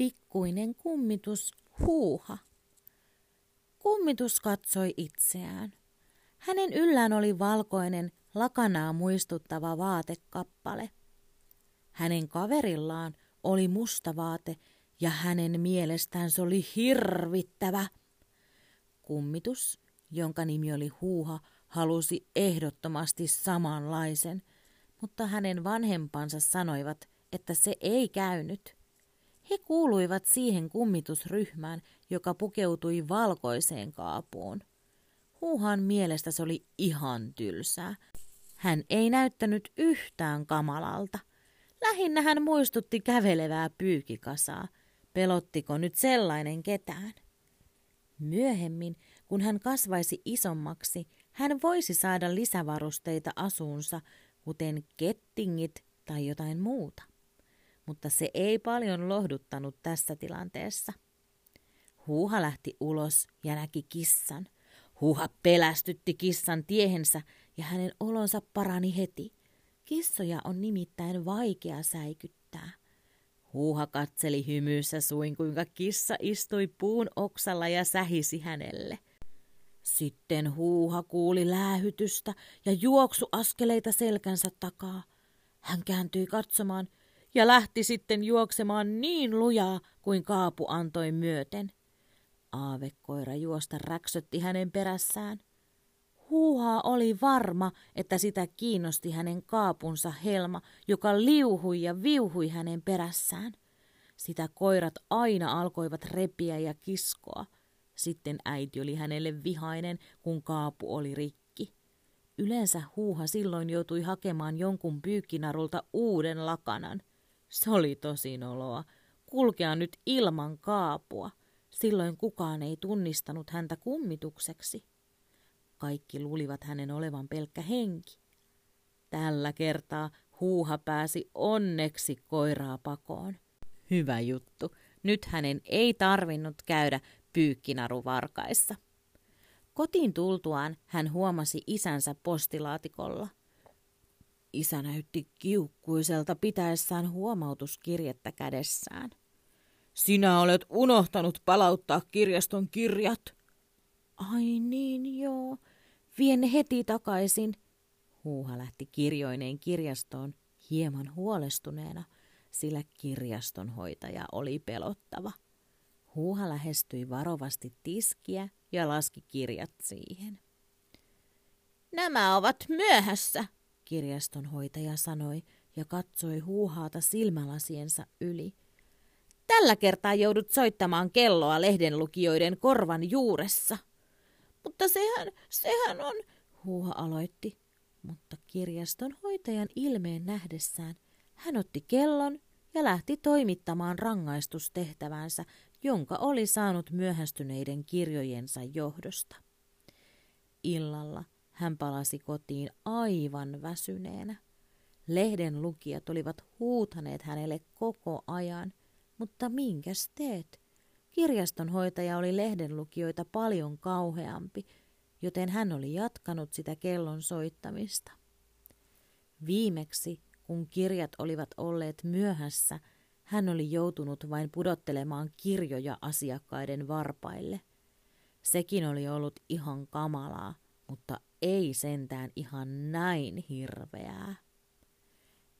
pikkuinen kummitus huuha. Kummitus katsoi itseään. Hänen yllään oli valkoinen, lakanaa muistuttava vaatekappale. Hänen kaverillaan oli musta vaate ja hänen mielestään se oli hirvittävä. Kummitus, jonka nimi oli Huuha, halusi ehdottomasti samanlaisen, mutta hänen vanhempansa sanoivat, että se ei käynyt. He kuuluivat siihen kummitusryhmään, joka pukeutui valkoiseen kaapuun. Huuhan mielestä se oli ihan tylsää. Hän ei näyttänyt yhtään kamalalta. Lähinnä hän muistutti kävelevää pyykikasaa. Pelottiko nyt sellainen ketään? Myöhemmin, kun hän kasvaisi isommaksi, hän voisi saada lisävarusteita asuunsa, kuten kettingit tai jotain muuta. Mutta se ei paljon lohduttanut tässä tilanteessa. Huuha lähti ulos ja näki kissan. Huuha pelästytti kissan tiehensä ja hänen olonsa parani heti. Kissoja on nimittäin vaikea säikyttää. Huuha katseli hymyssä suin, kuinka kissa istui puun oksalla ja sähisi hänelle. Sitten huuha kuuli läähytystä ja juoksu askeleita selkänsä takaa. Hän kääntyi katsomaan ja lähti sitten juoksemaan niin lujaa kuin kaapu antoi myöten. Aavekoira juosta räksötti hänen perässään. Huuhaa oli varma, että sitä kiinnosti hänen kaapunsa helma, joka liuhui ja viuhui hänen perässään. Sitä koirat aina alkoivat repiä ja kiskoa. Sitten äiti oli hänelle vihainen, kun kaapu oli rikki. Yleensä huuha silloin joutui hakemaan jonkun pyykkinarulta uuden lakanan. Se oli tosi oloa. Kulkea nyt ilman kaapua. Silloin kukaan ei tunnistanut häntä kummitukseksi. Kaikki luulivat hänen olevan pelkkä henki. Tällä kertaa huuha pääsi onneksi koiraa pakoon. Hyvä juttu. Nyt hänen ei tarvinnut käydä pyykkinaruvarkaissa. Kotiin tultuaan hän huomasi isänsä postilaatikolla. Isä näytti kiukkuiselta pitäessään huomautuskirjettä kädessään. Sinä olet unohtanut palauttaa kirjaston kirjat. Ai niin joo, vien heti takaisin. Huuha lähti kirjoineen kirjastoon hieman huolestuneena, sillä kirjastonhoitaja oli pelottava. Huuha lähestyi varovasti tiskiä ja laski kirjat siihen. Nämä ovat myöhässä, kirjastonhoitaja sanoi ja katsoi huuhaata silmälasiensa yli. Tällä kertaa joudut soittamaan kelloa lehdenlukijoiden korvan juuressa. Mutta sehän, sehän on, huuha aloitti. Mutta kirjastonhoitajan ilmeen nähdessään hän otti kellon ja lähti toimittamaan rangaistustehtävänsä, jonka oli saanut myöhästyneiden kirjojensa johdosta. Illalla hän palasi kotiin aivan väsyneenä. Lehden lukijat olivat huutaneet hänelle koko ajan, mutta minkäs teet? Kirjastonhoitaja oli lehdenlukijoita paljon kauheampi, joten hän oli jatkanut sitä kellon soittamista. Viimeksi, kun kirjat olivat olleet myöhässä, hän oli joutunut vain pudottelemaan kirjoja asiakkaiden varpaille. Sekin oli ollut ihan kamalaa, mutta ei sentään ihan näin hirveää.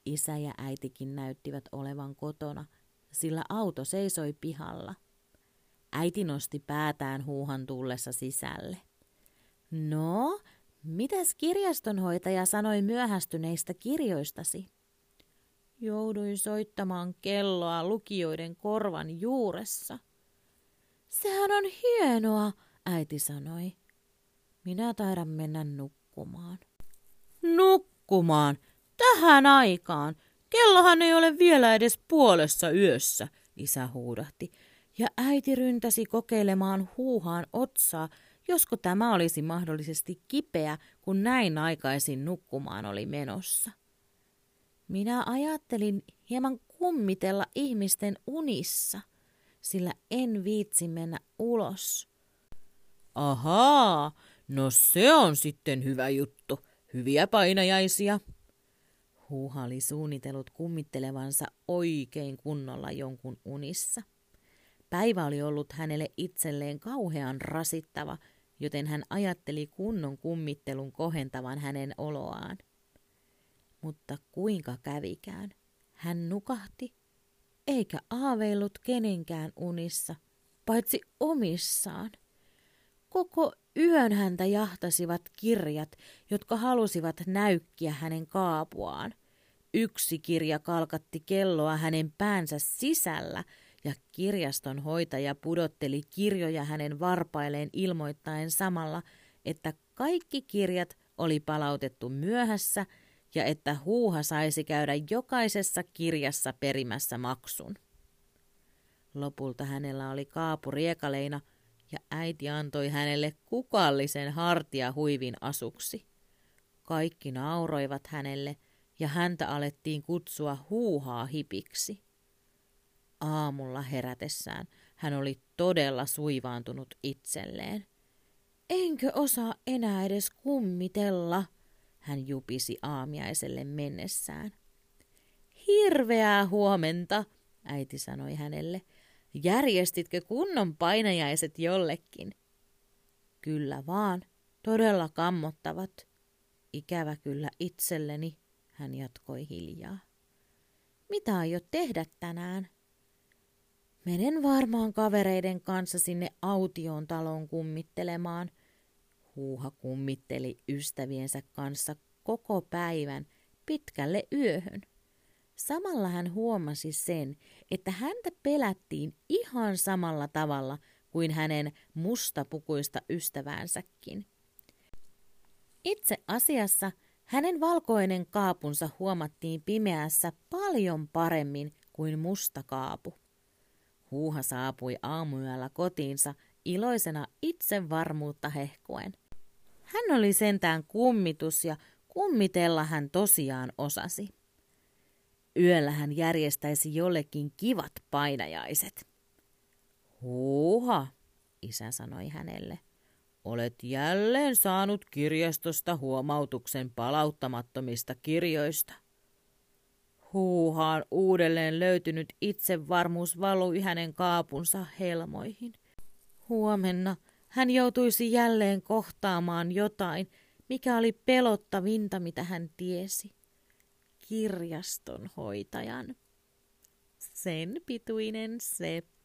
Isä ja äitikin näyttivät olevan kotona, sillä auto seisoi pihalla. Äiti nosti päätään huuhan tullessa sisälle. No, mitäs kirjastonhoitaja sanoi myöhästyneistä kirjoistasi? Jouduin soittamaan kelloa lukijoiden korvan juuressa. Sehän on hienoa, äiti sanoi. Minä taidan mennä nukkumaan. Nukkumaan? Tähän aikaan? Kellohan ei ole vielä edes puolessa yössä, isä huudahti. Ja äiti ryntäsi kokeilemaan huuhaan otsaa, josko tämä olisi mahdollisesti kipeä, kun näin aikaisin nukkumaan oli menossa. Minä ajattelin hieman kummitella ihmisten unissa, sillä en viitsi mennä ulos. Ahaa, no se on sitten hyvä juttu. Hyviä painajaisia. Huuha oli suunnitellut kummittelevansa oikein kunnolla jonkun unissa. Päivä oli ollut hänelle itselleen kauhean rasittava, joten hän ajatteli kunnon kummittelun kohentavan hänen oloaan. Mutta kuinka kävikään? Hän nukahti, eikä aaveillut kenenkään unissa, paitsi omissaan. Koko yön häntä jahtasivat kirjat, jotka halusivat näykkiä hänen kaapuaan. Yksi kirja kalkatti kelloa hänen päänsä sisällä ja kirjaston hoitaja pudotteli kirjoja hänen varpailleen ilmoittaen samalla, että kaikki kirjat oli palautettu myöhässä ja että huuha saisi käydä jokaisessa kirjassa perimässä maksun. Lopulta hänellä oli kaapu riekaleina ja äiti antoi hänelle kukallisen hartia huivin asuksi. Kaikki nauroivat hänelle ja häntä alettiin kutsua huuhaa hipiksi. Aamulla herätessään hän oli todella suivaantunut itselleen. Enkö osaa enää edes kummitella, hän jupisi aamiaiselle mennessään. Hirveää huomenta, äiti sanoi hänelle. Järjestitkö kunnon painajaiset jollekin? Kyllä vaan, todella kammottavat. Ikävä kyllä itselleni, hän jatkoi hiljaa. Mitä aiot tehdä tänään? Menen varmaan kavereiden kanssa sinne autioon taloon kummittelemaan. Huuha kummitteli ystäviensä kanssa koko päivän pitkälle yöhön. Samalla hän huomasi sen, että häntä pelättiin ihan samalla tavalla kuin hänen mustapukuista ystäväänsäkin. Itse asiassa hänen valkoinen kaapunsa huomattiin pimeässä paljon paremmin kuin musta kaapu. Huuha saapui aamuyöllä kotiinsa iloisena itsevarmuutta hehkuen. Hän oli sentään kummitus ja kummitella hän tosiaan osasi. Yöllä hän järjestäisi jollekin kivat painajaiset. Huuha, isä sanoi hänelle. Olet jälleen saanut kirjastosta huomautuksen palauttamattomista kirjoista. Huuhaan uudelleen löytynyt itsevarmuus valui hänen kaapunsa helmoihin. Huomenna hän joutuisi jälleen kohtaamaan jotain, mikä oli pelottavinta, mitä hän tiesi. Kirjaston hoitajan. Sen pituinen seppä.